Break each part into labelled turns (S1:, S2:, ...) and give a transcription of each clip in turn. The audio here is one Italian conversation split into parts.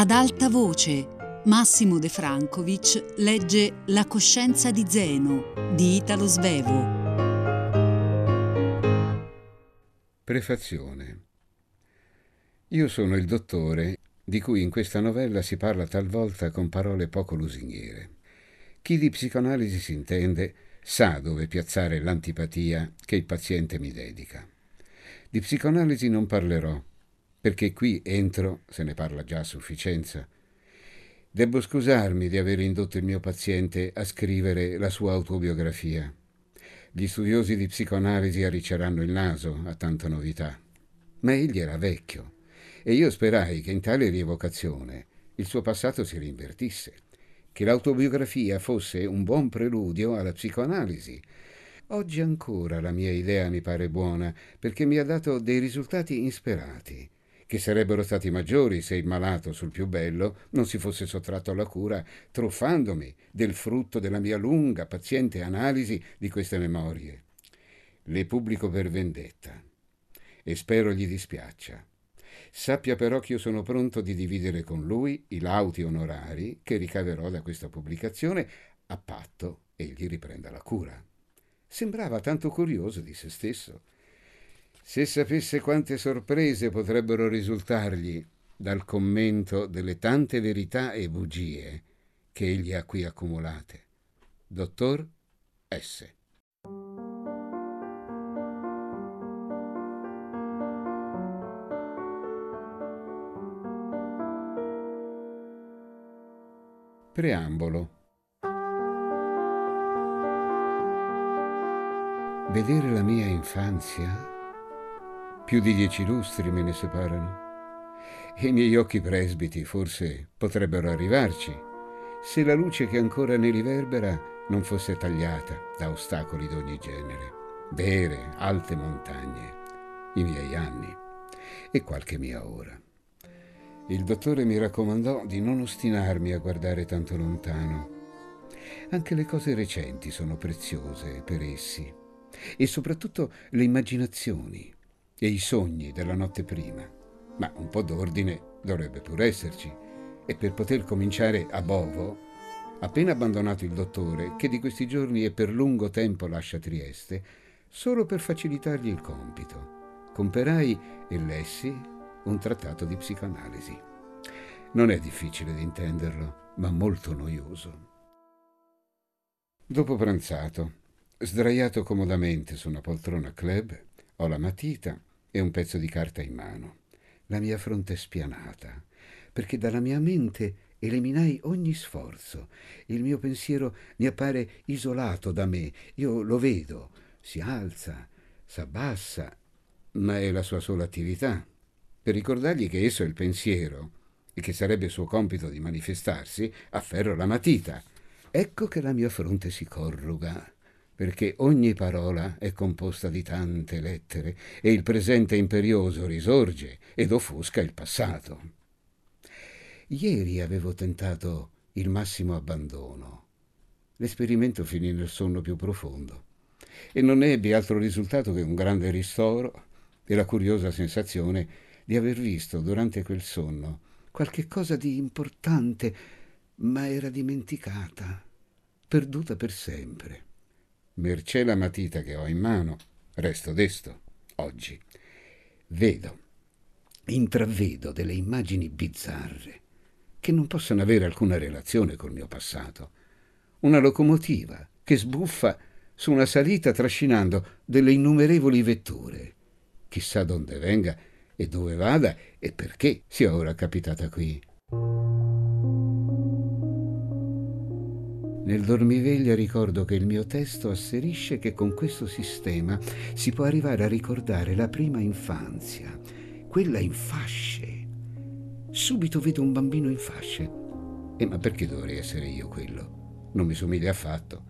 S1: Ad alta voce, Massimo De Francovic legge La coscienza di Zeno di Italo Svevo.
S2: Prefazione. Io sono il dottore di cui in questa novella si parla talvolta con parole poco lusinghiere. Chi di psicoanalisi si intende sa dove piazzare l'antipatia che il paziente mi dedica. Di psicoanalisi non parlerò, perché qui entro, se ne parla già a sufficienza. Debbo scusarmi di aver indotto il mio paziente a scrivere la sua autobiografia. Gli studiosi di psicoanalisi arricceranno il naso a tanta novità. Ma egli era vecchio e io sperai che in tale rievocazione il suo passato si rinvertisse che l'autobiografia fosse un buon preludio alla psicoanalisi. Oggi ancora la mia idea mi pare buona perché mi ha dato dei risultati insperati, che sarebbero stati maggiori se il malato sul più bello non si fosse sottratto alla cura, truffandomi del frutto della mia lunga, paziente analisi di queste memorie. Le pubblico per vendetta e spero gli dispiaccia. Sappia però che io sono pronto di dividere con lui i lauti onorari che ricaverò da questa pubblicazione a patto egli riprenda la cura. Sembrava tanto curioso di se stesso. Se sapesse quante sorprese potrebbero risultargli dal commento delle tante verità e bugie che egli ha qui accumulate. Dottor S. Preambolo. Vedere la mia infanzia? Più di dieci lustri me ne separano. E i miei occhi presbiti forse potrebbero arrivarci, se la luce che ancora ne riverbera non fosse tagliata da ostacoli d'ogni genere, vere, alte montagne, i miei anni e qualche mia ora. Il dottore mi raccomandò di non ostinarmi a guardare tanto lontano. Anche le cose recenti sono preziose per essi, e soprattutto le immaginazioni e i sogni della notte prima. Ma un po' d'ordine dovrebbe pur esserci, e per poter cominciare a Bovo, appena abbandonato il dottore, che di questi giorni e per lungo tempo lascia Trieste, solo per facilitargli il compito, comperai e lessi un trattato di psicoanalisi. Non è difficile di intenderlo, ma molto noioso. Dopo pranzato, sdraiato comodamente su una poltrona club, ho la matita e un pezzo di carta in mano. La mia fronte spianata, perché dalla mia mente eliminai ogni sforzo. Il mio pensiero mi appare isolato da me. Io lo vedo, si alza, s'abbassa, ma è la sua sola attività per ricordargli che esso è il pensiero e che sarebbe suo compito di manifestarsi, afferro la matita. Ecco che la mia fronte si corruga, perché ogni parola è composta di tante lettere e il presente imperioso risorge ed offusca il passato. Ieri avevo tentato il massimo abbandono. L'esperimento finì nel sonno più profondo e non ebbi altro risultato che un grande ristoro e la curiosa sensazione di aver visto durante quel sonno qualche cosa di importante, ma era dimenticata, perduta per sempre. Mercé la matita che ho in mano, resto desto, oggi. Vedo, intravedo delle immagini bizzarre che non possono avere alcuna relazione col mio passato. Una locomotiva che sbuffa su una salita trascinando delle innumerevoli vetture. Chissà donde venga e dove vada e perché sia ora capitata qui. Nel dormiveglia ricordo che il mio testo asserisce che con questo sistema si può arrivare a ricordare la prima infanzia, quella in fasce. Subito vedo un bambino in fasce. E ma perché dovrei essere io quello? Non mi somiglia affatto.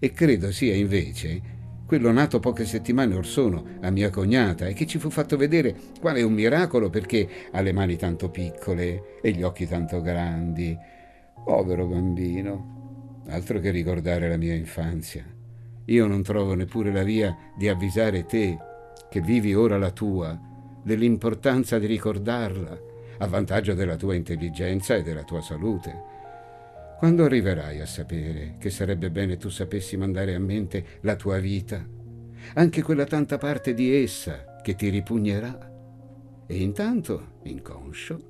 S2: E credo sia invece quello nato poche settimane or sono a mia cognata e che ci fu fatto vedere quale un miracolo perché ha le mani tanto piccole e gli occhi tanto grandi. Povero bambino, altro che ricordare la mia infanzia. Io non trovo neppure la via di avvisare te, che vivi ora la tua, dell'importanza di ricordarla, a vantaggio della tua intelligenza e della tua salute. Quando arriverai a sapere che sarebbe bene tu sapessi mandare a mente la tua vita, anche quella tanta parte di essa che ti ripugnerà? E intanto, inconscio,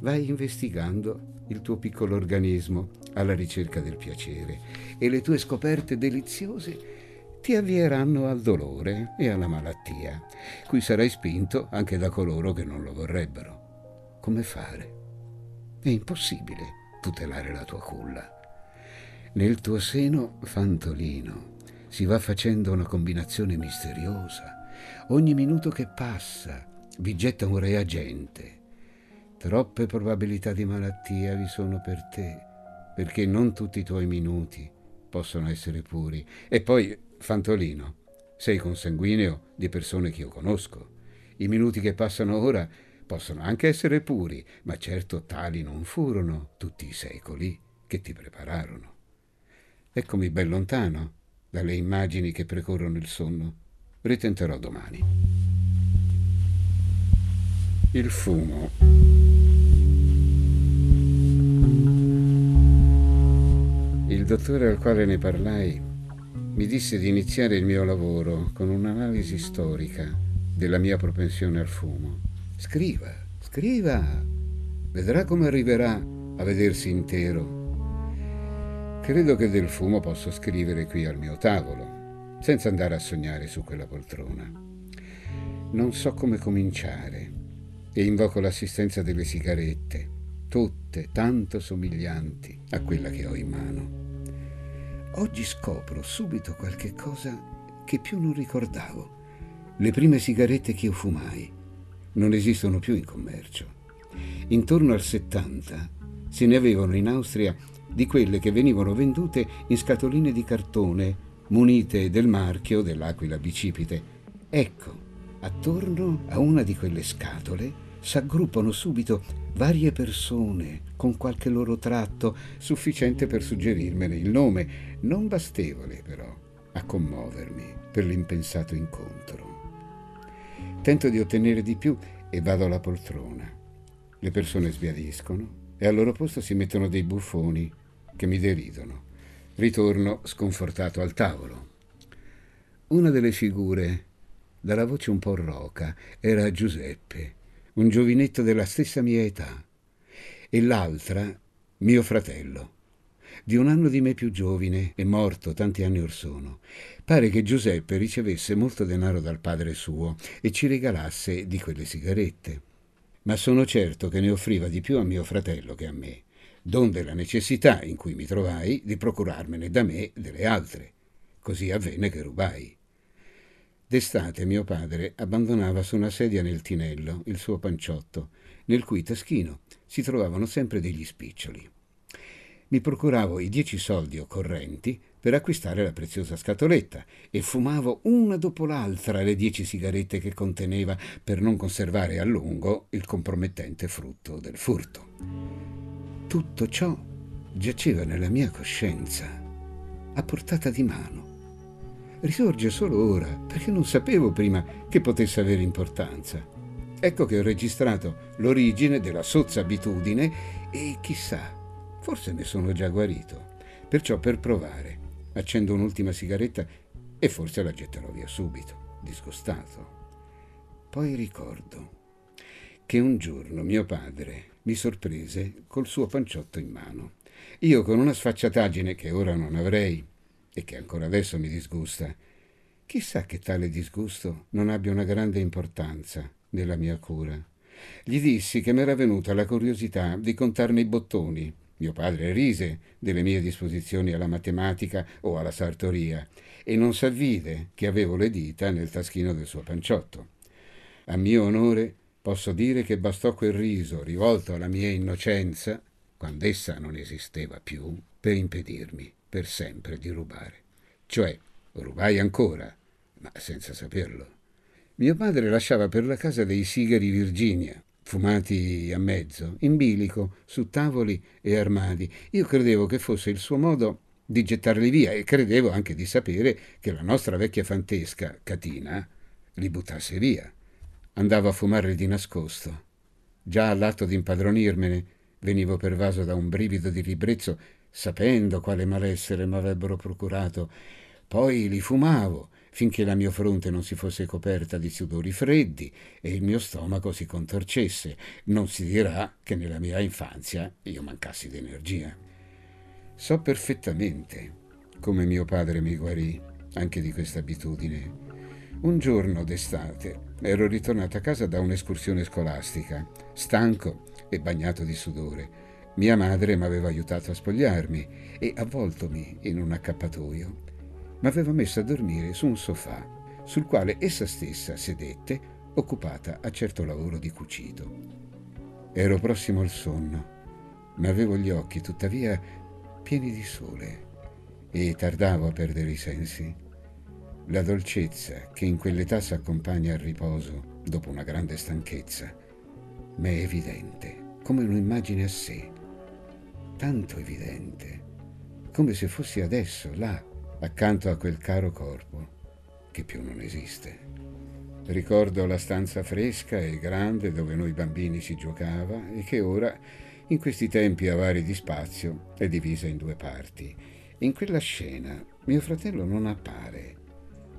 S2: vai investigando il tuo piccolo organismo alla ricerca del piacere e le tue scoperte deliziose ti avvieranno al dolore e alla malattia, cui sarai spinto anche da coloro che non lo vorrebbero. Come fare? È impossibile tutelare la tua culla. Nel tuo seno fantolino si va facendo una combinazione misteriosa. Ogni minuto che passa vi getta un reagente Troppe probabilità di malattia vi sono per te, perché non tutti i tuoi minuti possono essere puri. E poi, Fantolino, sei consanguineo di persone che io conosco. I minuti che passano ora possono anche essere puri, ma certo tali non furono tutti i secoli che ti prepararono. Eccomi ben lontano dalle immagini che precorrono il sonno. Ritenterò domani. Il fumo. Il dottore al quale ne parlai mi disse di iniziare il mio lavoro con un'analisi storica della mia propensione al fumo. Scriva, scriva, vedrà come arriverà a vedersi intero. Credo che del fumo posso scrivere qui al mio tavolo, senza andare a sognare su quella poltrona. Non so come cominciare e invoco l'assistenza delle sigarette, tutte tanto somiglianti a quella che ho in mano. Oggi scopro subito qualche cosa che più non ricordavo. Le prime sigarette che io fumai non esistono più in commercio. Intorno al 70 se ne avevano in Austria di quelle che venivano vendute in scatoline di cartone munite del marchio dell'aquila bicipite. Ecco, attorno a una di quelle scatole s'aggruppano subito varie persone con qualche loro tratto sufficiente per suggerirmene il nome, non bastevole però a commuovermi per l'impensato incontro. Tento di ottenere di più e vado alla poltrona. Le persone sbiadiscono e al loro posto si mettono dei buffoni che mi deridono. Ritorno sconfortato al tavolo. Una delle figure, dalla voce un po' roca, era Giuseppe, un giovinetto della stessa mia età, e l'altra mio fratello, di un anno di me più giovine e morto tanti anni or sono. Pare che Giuseppe ricevesse molto denaro dal padre suo e ci regalasse di quelle sigarette. Ma sono certo che ne offriva di più a mio fratello che a me, donde la necessità in cui mi trovai di procurarmene da me delle altre. Così avvenne che rubai. D'estate mio padre abbandonava su una sedia nel tinello il suo panciotto, nel cui taschino si trovavano sempre degli spiccioli. Mi procuravo i dieci soldi occorrenti per acquistare la preziosa scatoletta e fumavo una dopo l'altra le dieci sigarette che conteneva per non conservare a lungo il compromettente frutto del furto. Tutto ciò giaceva nella mia coscienza, a portata di mano risorge solo ora, perché non sapevo prima che potesse avere importanza. Ecco che ho registrato l'origine della sozza abitudine e chissà, forse ne sono già guarito. Perciò per provare, accendo un'ultima sigaretta e forse la getterò via subito, disgustato. Poi ricordo che un giorno mio padre mi sorprese col suo panciotto in mano. Io con una sfacciataggine che ora non avrei, e che ancora adesso mi disgusta. Chissà che tale disgusto non abbia una grande importanza nella mia cura. Gli dissi che mi era venuta la curiosità di contarne i bottoni. Mio padre rise delle mie disposizioni alla matematica o alla sartoria e non s'avvide che avevo le dita nel taschino del suo panciotto. A mio onore posso dire che bastò quel riso rivolto alla mia innocenza, quando essa non esisteva più, per impedirmi per sempre di rubare. Cioè, rubai ancora, ma senza saperlo. Mio padre lasciava per la casa dei sigari Virginia, fumati a mezzo, in bilico, su tavoli e armadi. Io credevo che fosse il suo modo di gettarli via e credevo anche di sapere che la nostra vecchia fantesca, Catina, li buttasse via. Andavo a fumarli di nascosto. Già all'atto di impadronirmene venivo pervaso da un brivido di ribrezzo, sapendo quale malessere m'avrebbero procurato. Poi li fumavo, finché la mia fronte non si fosse coperta di sudori freddi e il mio stomaco si contorcesse. Non si dirà che nella mia infanzia io mancassi di energia. So perfettamente come mio padre mi guarì anche di questa abitudine. Un giorno d'estate ero ritornato a casa da un'escursione scolastica, stanco e bagnato di sudore. Mia madre mi aveva aiutato a spogliarmi e, avvoltomi in un accappatoio, mi aveva messo a dormire su un sofà, sul quale essa stessa sedette, occupata a certo lavoro di cucito. Ero prossimo al sonno, ma avevo gli occhi tuttavia pieni di sole e tardavo a perdere i sensi. La dolcezza che in quell'età si accompagna al riposo dopo una grande stanchezza m'è evidente, come un'immagine a sé, tanto evidente, come se fossi adesso là, accanto a quel caro corpo che più non esiste. Ricordo la stanza fresca e grande dove noi bambini si giocava e che ora, in questi tempi avari di spazio, è divisa in due parti. In quella scena mio fratello non appare.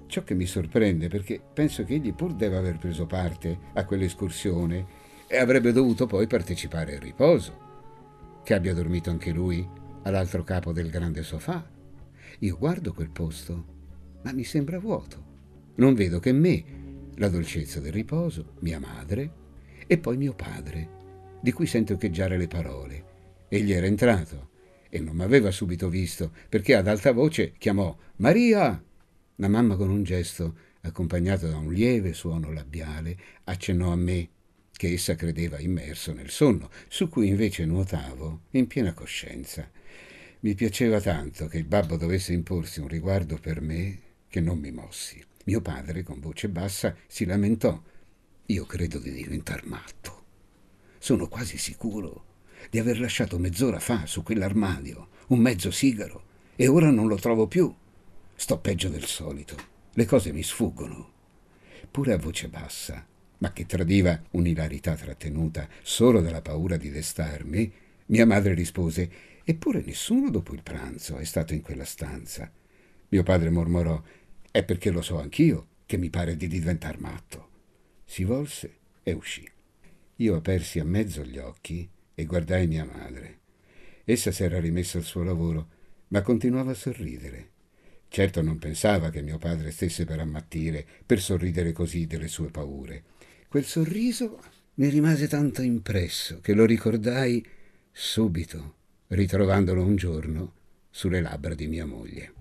S2: Ciò che mi sorprende perché penso che egli pur deve aver preso parte a quell'escursione e avrebbe dovuto poi partecipare al riposo. Che abbia dormito anche lui all'altro capo del grande sofà. Io guardo quel posto, ma mi sembra vuoto. Non vedo che me, la dolcezza del riposo, mia madre e poi mio padre, di cui sento echeggiare le parole. Egli era entrato e non m'aveva subito visto, perché ad alta voce chiamò Maria. La mamma con un gesto, accompagnato da un lieve suono labiale, accennò a me che essa credeva immerso nel sonno, su cui invece nuotavo in piena coscienza. Mi piaceva tanto che il babbo dovesse imporsi un riguardo per me che non mi mossi. Mio padre, con voce bassa, si lamentò. Io credo di diventar matto. Sono quasi sicuro di aver lasciato mezz'ora fa su quell'armadio un mezzo sigaro e ora non lo trovo più. Sto peggio del solito. Le cose mi sfuggono. Pure a voce bassa, ma che tradiva un'ilarità trattenuta solo dalla paura di destarmi, mia madre rispose Eppure nessuno dopo il pranzo è stato in quella stanza. Mio padre mormorò È perché lo so anch'io che mi pare di diventar matto. Si volse e uscì. Io apersi a mezzo gli occhi e guardai mia madre. Essa si era rimessa al suo lavoro, ma continuava a sorridere. Certo non pensava che mio padre stesse per ammattire, per sorridere così delle sue paure. Quel sorriso mi rimase tanto impresso che lo ricordai subito, ritrovandolo un giorno sulle labbra di mia moglie.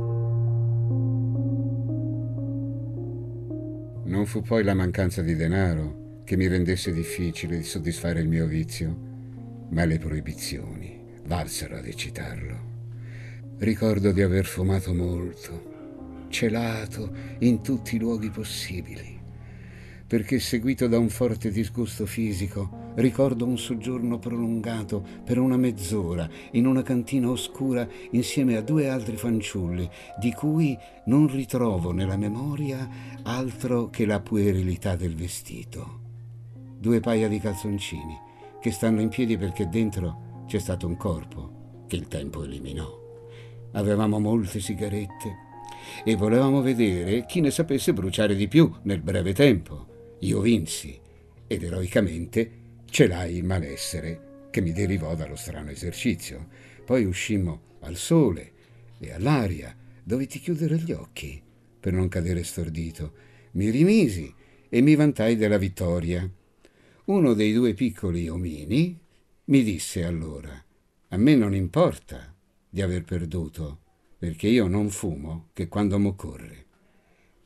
S2: Non fu poi la mancanza di denaro che mi rendesse difficile di soddisfare il mio vizio ma le proibizioni valsero ad eccitarlo. Ricordo di aver fumato molto, celato in tutti i luoghi possibili, perché seguito da un forte disgusto fisico, ricordo un soggiorno prolungato per una mezz'ora in una cantina oscura insieme a due altri fanciulli, di cui non ritrovo nella memoria altro che la puerilità del vestito. Due paia di calzoncini, che stanno in piedi perché dentro c'è stato un corpo che il tempo eliminò. Avevamo molte sigarette e volevamo vedere chi ne sapesse bruciare di più nel breve tempo. Io vinsi ed eroicamente celai il malessere che mi derivò dallo strano esercizio. Poi uscimmo al sole e all'aria, dovetti chiudere gli occhi per non cadere stordito. Mi rimisi e mi vantai della vittoria. Uno dei due piccoli omini mi disse allora, a me non importa di aver perduto, perché io non fumo che quando m'occorre.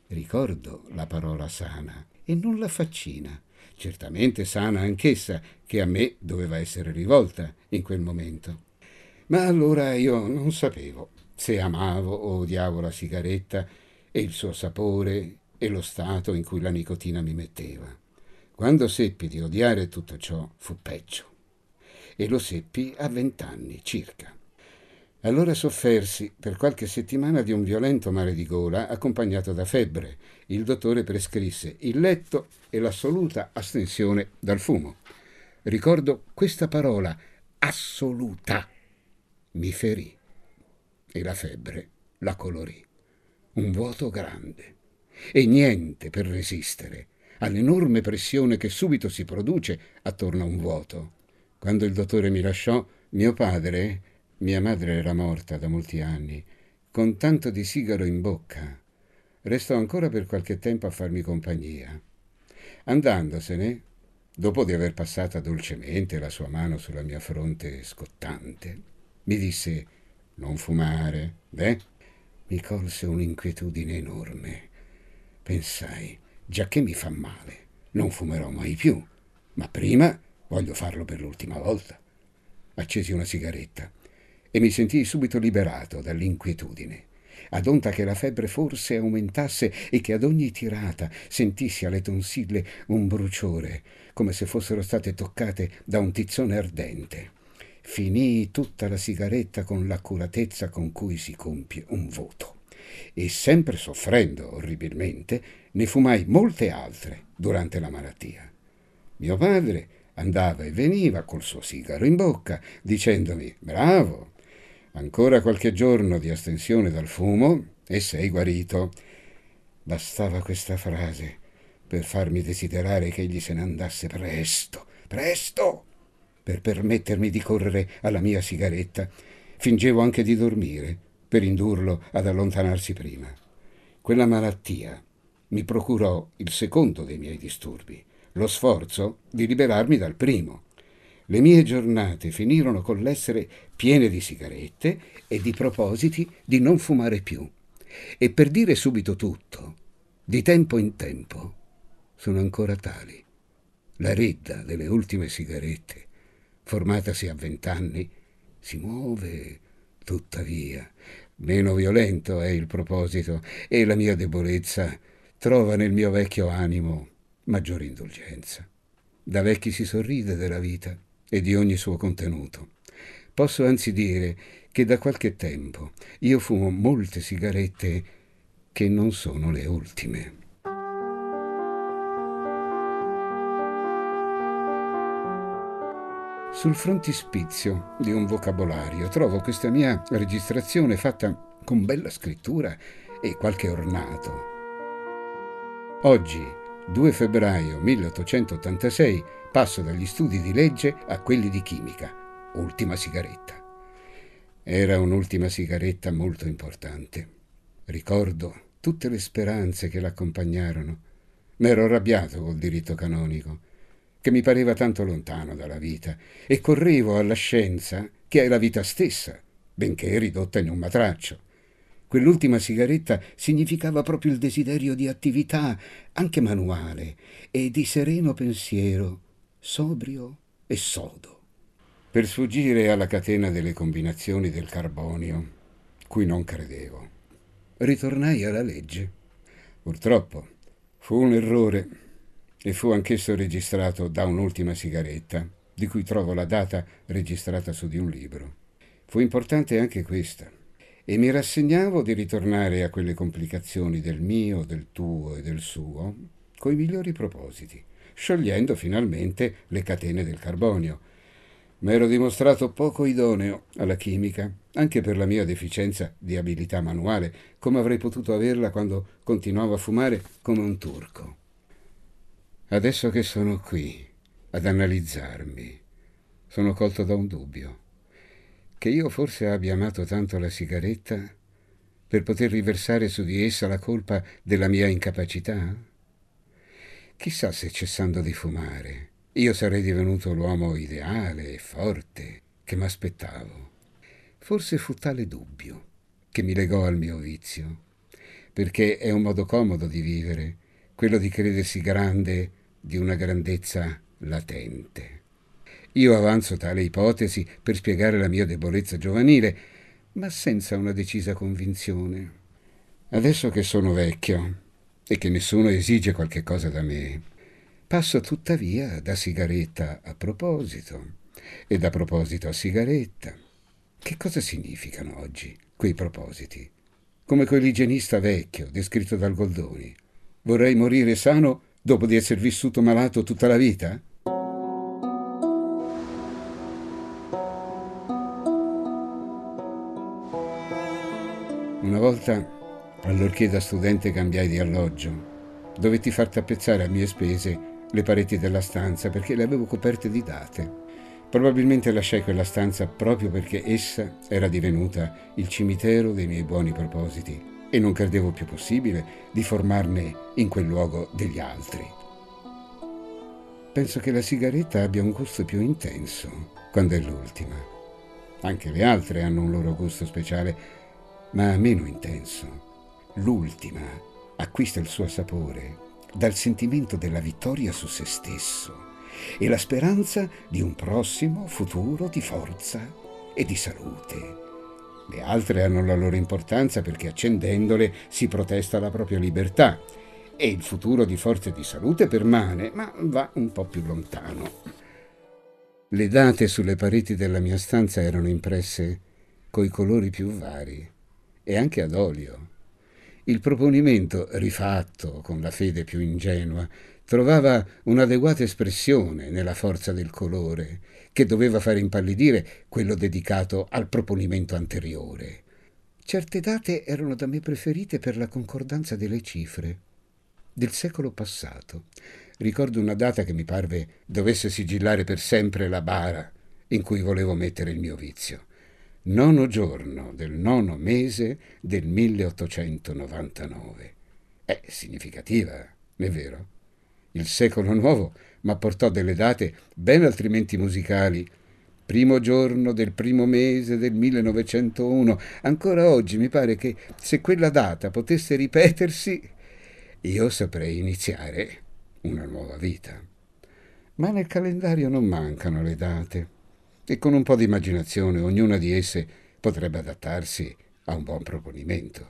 S2: Ricordo la parola sana e non la faccina, certamente sana anch'essa, che a me doveva essere rivolta in quel momento. Ma allora io non sapevo se amavo o odiavo la sigaretta e il suo sapore e lo stato in cui la nicotina mi metteva. Quando seppi di odiare tutto ciò fu peggio. E lo seppi a vent'anni circa. Allora soffersi per qualche settimana di un violento male di gola accompagnato da febbre. Il dottore prescrisse il letto e l'assoluta astensione dal fumo. ricordo questa parola, assoluta, mi ferì e la febbre la colorì. Un vuoto grande e niente per resistere all'enorme pressione che subito si produce attorno a un vuoto. Quando il dottore mi lasciò, mio padre, mia madre era morta da molti anni, con tanto di sigaro in bocca, restò ancora per qualche tempo a farmi compagnia. Andandosene, dopo di aver passata dolcemente la sua mano sulla mia fronte scottante, mi disse non fumare. Beh, mi colse un'inquietudine enorme. Pensai, già che mi fa male, non fumerò mai più, ma prima voglio farlo per l'ultima volta. Accesi una sigaretta e mi sentii subito liberato dall'inquietudine. Ad onta che la febbre forse aumentasse e che ad ogni tirata sentissi alle tonsille un bruciore, come se fossero state toccate da un tizzone ardente. Finii tutta la sigaretta con l'accuratezza con cui si compie un voto e sempre soffrendo orribilmente, ne fumai molte altre durante la malattia. Mio padre andava e veniva col suo sigaro in bocca, dicendomi Bravo, ancora qualche giorno di astensione dal fumo e sei guarito. Bastava questa frase per farmi desiderare che egli se ne andasse presto, presto, per permettermi di correre alla mia sigaretta. Fingevo anche di dormire per indurlo ad allontanarsi prima. Quella malattia mi procurò il secondo dei miei disturbi, lo sforzo di liberarmi dal primo. Le mie giornate finirono con l'essere piene di sigarette e di propositi di non fumare più. E per dire subito tutto, di tempo in tempo, sono ancora tali. La ridda delle ultime sigarette, formatasi a vent'anni, si muove tuttavia Meno violento è il proposito e la mia debolezza trova nel mio vecchio animo maggiore indulgenza. Da vecchi si sorride della vita e di ogni suo contenuto. Posso anzi dire che da qualche tempo io fumo molte sigarette che non sono le ultime. Sul frontispizio di un vocabolario trovo questa mia registrazione fatta con bella scrittura e qualche ornato. Oggi, 2 febbraio 1886, passo dagli studi di legge a quelli di chimica. Ultima sigaretta. Era un'ultima sigaretta molto importante. Ricordo tutte le speranze che l'accompagnarono. M'ero arrabbiato col diritto canonico che mi pareva tanto lontano dalla vita, e correvo alla scienza, che è la vita stessa, benché ridotta in un matraccio. Quell'ultima sigaretta significava proprio il desiderio di attività, anche manuale, e di sereno pensiero, sobrio e sodo. Per sfuggire alla catena delle combinazioni del carbonio, cui non credevo, ritornai alla legge. Purtroppo fu un errore e fu anch'esso registrato da un'ultima sigaretta, di cui trovo la data registrata su di un libro. Fu importante anche questa, e mi rassegnavo di ritornare a quelle complicazioni del mio, del tuo e del suo, coi migliori propositi, sciogliendo finalmente le catene del carbonio. M'ero dimostrato poco idoneo alla chimica, anche per la mia deficienza di abilità manuale, come avrei potuto averla quando continuavo a fumare come un turco. Adesso che sono qui ad analizzarmi, sono colto da un dubbio. Che io forse abbia amato tanto la sigaretta per poter riversare su di essa la colpa della mia incapacità? Chissà se cessando di fumare io sarei divenuto l'uomo ideale e forte che m'aspettavo. Forse fu tale dubbio che mi legò al mio vizio, perché è un modo comodo di vivere, quello di credersi grande di una grandezza latente. Io avanzo tale ipotesi per spiegare la mia debolezza giovanile, ma senza una decisa convinzione. Adesso che sono vecchio e che nessuno esige qualche cosa da me. Passo tuttavia da sigaretta a proposito e da proposito a sigaretta. Che cosa significano oggi quei propositi? Come quell'igienista vecchio descritto dal Goldoni. Vorrei morire sano dopo di esser vissuto malato tutta la vita? Una volta allorché da studente cambiai di alloggio, dovetti far tappezzare a mie spese le pareti della stanza perché le avevo coperte di date. Probabilmente lasciai quella stanza proprio perché essa era divenuta il cimitero dei miei buoni propositi e non credevo più possibile di formarne in quel luogo degli altri. Penso che la sigaretta abbia un gusto più intenso quando è l'ultima. Anche le altre hanno un loro gusto speciale, ma meno intenso. L'ultima acquista il suo sapore dal sentimento della vittoria su se stesso e la speranza di un prossimo futuro di forza e di salute. Le altre hanno la loro importanza perché accendendole si protesta la propria libertà e il futuro di forza e di salute permane, ma va un po' più lontano. Le date sulle pareti della mia stanza erano impresse coi colori più vari e anche ad olio. Il proponimento, rifatto con la fede più ingenua, trovava un'adeguata espressione nella forza del colore, che doveva far impallidire quello dedicato al proponimento anteriore. Certe date erano da me preferite per la concordanza delle cifre. Del secolo passato ricordo una data che mi parve dovesse sigillare per sempre la bara in cui volevo mettere il mio vizio. Nono giorno del nono mese del 1899. È significativa, è vero? Il secolo nuovo m'apportò delle date ben altrimenti musicali. Primo giorno del primo mese del 1901. Ancora oggi mi pare che se quella data potesse ripetersi, io saprei iniziare una nuova vita. Ma nel calendario non mancano le date e con un po' di immaginazione ognuna di esse potrebbe adattarsi a un buon proponimento.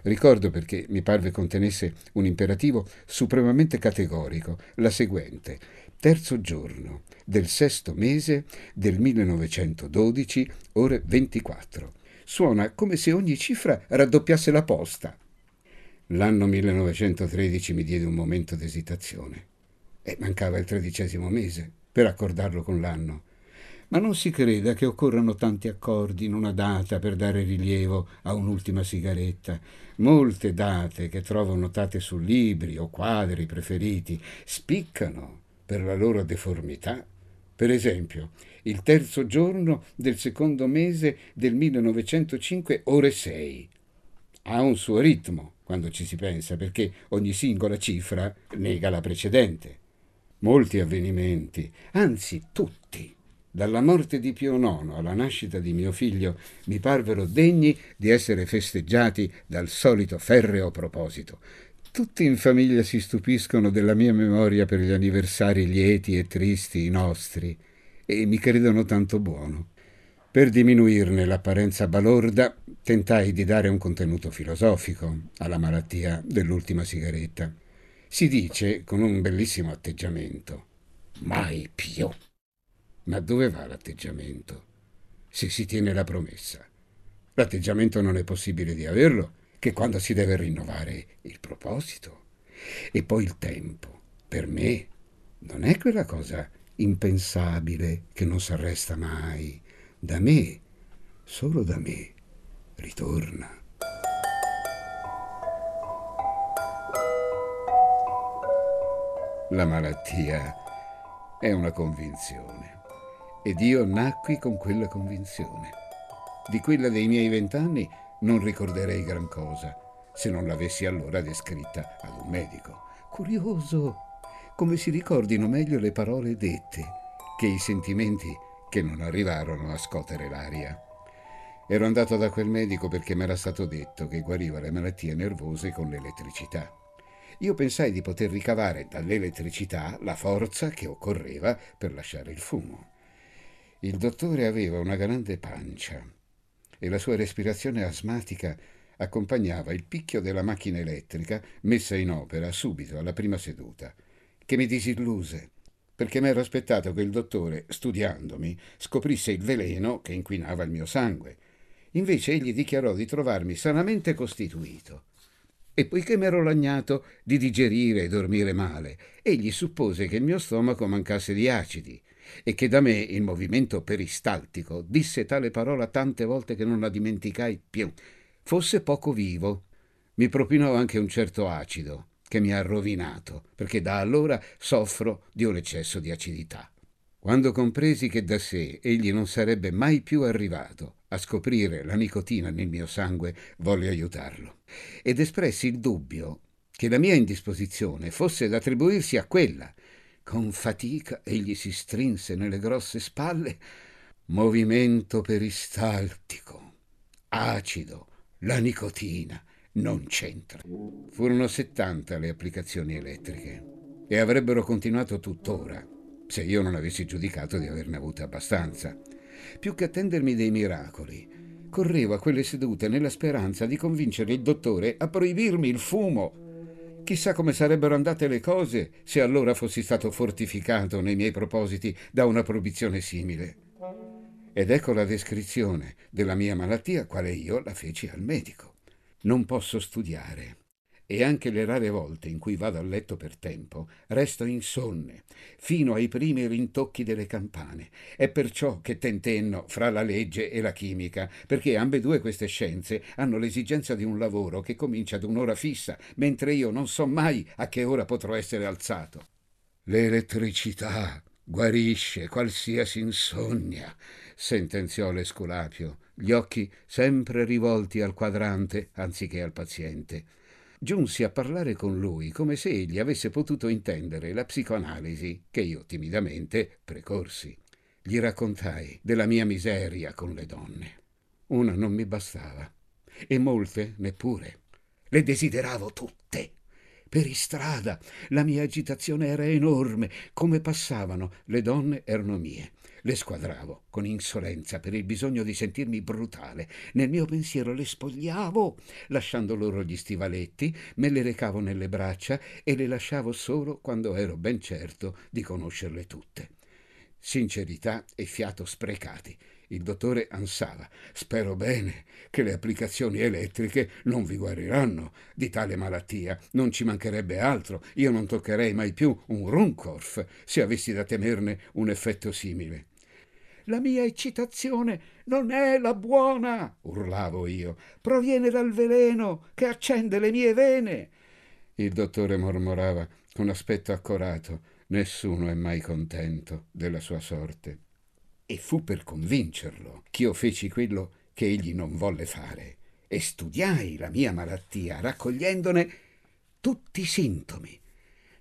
S2: Ricordo perché mi parve contenesse un imperativo supremamente categorico, la seguente. Terzo giorno del sesto mese del 1912, ore 24. Suona come se ogni cifra raddoppiasse la posta. L'anno 1913 mi diede un momento d'esitazione. E mancava il tredicesimo mese per accordarlo con l'anno. Ma non si creda che occorrano tanti accordi in una data per dare rilievo a un'ultima sigaretta. Molte date che trovo notate su libri o quadri preferiti spiccano per la loro deformità. Per esempio, il terzo giorno del secondo mese del 1905, ore 6. Ha un suo ritmo quando ci si pensa, perché ogni singola cifra nega la precedente. Molti avvenimenti, anzi tutti, dalla morte di Pio IX alla nascita di mio figlio mi parvero degni di essere festeggiati dal solito ferreo proposito. Tutti in famiglia si stupiscono della mia memoria per gli anniversari lieti e tristi, nostri, e mi credono tanto buono. Per diminuirne l'apparenza balorda, tentai di dare un contenuto filosofico alla malattia dell'ultima sigaretta. Si dice con un bellissimo atteggiamento: mai più. Ma dove va l'atteggiamento? Se si tiene la promessa. L'atteggiamento non è possibile di averlo che quando si deve rinnovare il proposito. E poi il tempo, per me, non è quella cosa impensabile che non si arresta mai. Da me, solo da me, ritorna. La malattia è una convinzione ed io nacqui con quella convinzione. Di quella dei miei vent'anni non ricorderei gran cosa, se non l'avessi allora descritta ad un medico. Curioso come si ricordino meglio le parole dette che i sentimenti che non arrivarono a scotere l'aria. Ero andato da quel medico perché mi era stato detto che guariva le malattie nervose con l'elettricità. Io pensai di poter ricavare dall'elettricità la forza che occorreva per lasciare il fumo. Il dottore aveva una grande pancia e la sua respirazione asmatica accompagnava il picchio della macchina elettrica messa in opera subito alla prima seduta, che mi disilluse, perché mi ero aspettato che il dottore, studiandomi, scoprisse il veleno che inquinava il mio sangue. Invece egli dichiarò di trovarmi sanamente costituito. E poiché m'ero lagnato di digerire e dormire male, egli suppose che il mio stomaco mancasse di acidi e che da me il movimento peristaltico disse tale parola tante volte che non la dimenticai più. fosse poco vivo. Mi propinò anche un certo acido, che mi ha rovinato, perché da allora soffro di un eccesso di acidità. Quando compresi che da sé egli non sarebbe mai più arrivato a scoprire la nicotina nel mio sangue, volle aiutarlo ed espressi il dubbio che la mia indisposizione fosse da attribuirsi a quella. Con fatica egli si strinse nelle grosse spalle. Movimento peristaltico, acido, la nicotina non c'entra. Furono 70 le applicazioni elettriche e avrebbero continuato tuttora se io non avessi giudicato di averne avuta abbastanza. Più che attendermi dei miracoli, correvo a quelle sedute nella speranza di convincere il dottore a proibirmi il fumo. Chissà come sarebbero andate le cose se allora fossi stato fortificato nei miei propositi da una proibizione simile. Ed ecco la descrizione della mia malattia, quale io la feci al medico. Non posso studiare e anche le rare volte in cui vado a letto per tempo, resto insonne, fino ai primi rintocchi delle campane. È perciò che tentenno fra la legge e la chimica, perché ambedue queste scienze hanno l'esigenza di un lavoro che comincia ad un'ora fissa, mentre io non so mai a che ora potrò essere alzato. L'elettricità guarisce qualsiasi insonnia, sentenziò l'Esculapio, gli occhi sempre rivolti al quadrante anziché al paziente giunsi a parlare con lui come se egli avesse potuto intendere la psicoanalisi che io timidamente precorsi. Gli raccontai della mia miseria con le donne. Una non mi bastava e molte neppure. Le desideravo tutte. Per istrada la mia agitazione era enorme. Come passavano, le donne erano mie. Le squadravo con insolenza per il bisogno di sentirmi brutale. Nel mio pensiero le spogliavo, lasciando loro gli stivaletti, me le recavo nelle braccia e le lasciavo solo quando ero ben certo di conoscerle tutte. Sincerità e fiato sprecati. Il dottore ansava. Spero bene che le applicazioni elettriche non vi guariranno di tale malattia. Non ci mancherebbe altro. Io non toccherei mai più un Runcorf se avessi da temerne un effetto simile. La mia eccitazione non è la buona, urlavo io, proviene dal veleno che accende le mie vene. Il dottore mormorava con aspetto accorato, nessuno è mai contento della sua sorte. E fu per convincerlo ch'io feci quello che egli non volle fare e studiai la mia malattia raccogliendone tutti i sintomi.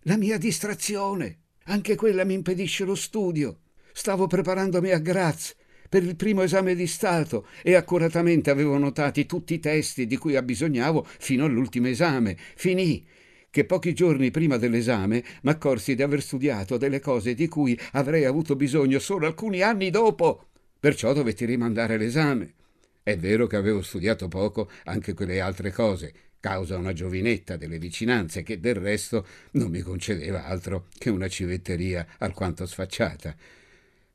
S2: La mia distrazione, anche quella mi impedisce lo studio. Stavo preparandomi a Graz per il primo esame di Stato e accuratamente avevo notati tutti i testi di cui abbisognavo fino all'ultimo esame. Finì che pochi giorni prima dell'esame m'accorsi di aver studiato delle cose di cui avrei avuto bisogno solo alcuni anni dopo. Perciò dovetti rimandare l'esame. È vero che avevo studiato poco anche quelle altre cose, causa una giovinetta delle vicinanze che del resto non mi concedeva altro che una civetteria alquanto sfacciata.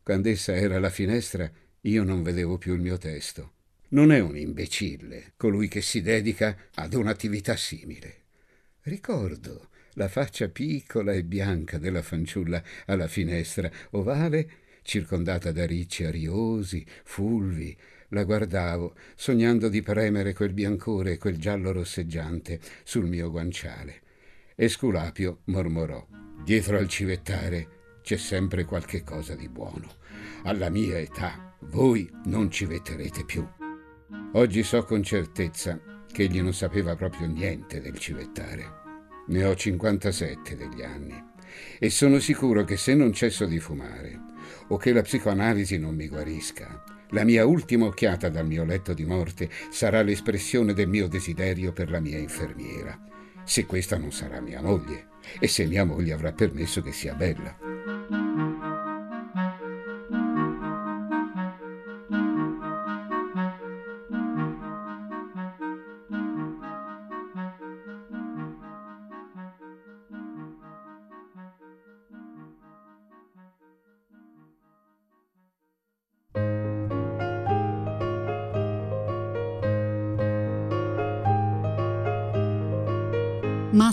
S2: Quando essa era alla finestra, io non vedevo più il mio testo. Non è un imbecille colui che si dedica ad un'attività simile. Ricordo la faccia piccola e bianca della fanciulla alla finestra, ovale, circondata da ricci ariosi, fulvi. La guardavo, sognando di premere quel biancore e quel giallo rosseggiante sul mio guanciale. Esculapio mormorò. Dietro al civettare c'è sempre qualche cosa di buono. Alla mia età voi non ci vetterete più. Oggi so con certezza che egli non sapeva proprio niente del civettare. Ne ho 57 degli anni e sono sicuro che se non cesso di fumare o che la psicoanalisi non mi guarisca, la mia ultima occhiata dal mio letto di morte sarà l'espressione del mio desiderio per la mia infermiera, se questa non sarà mia moglie e se mia moglie avrà permesso che sia bella.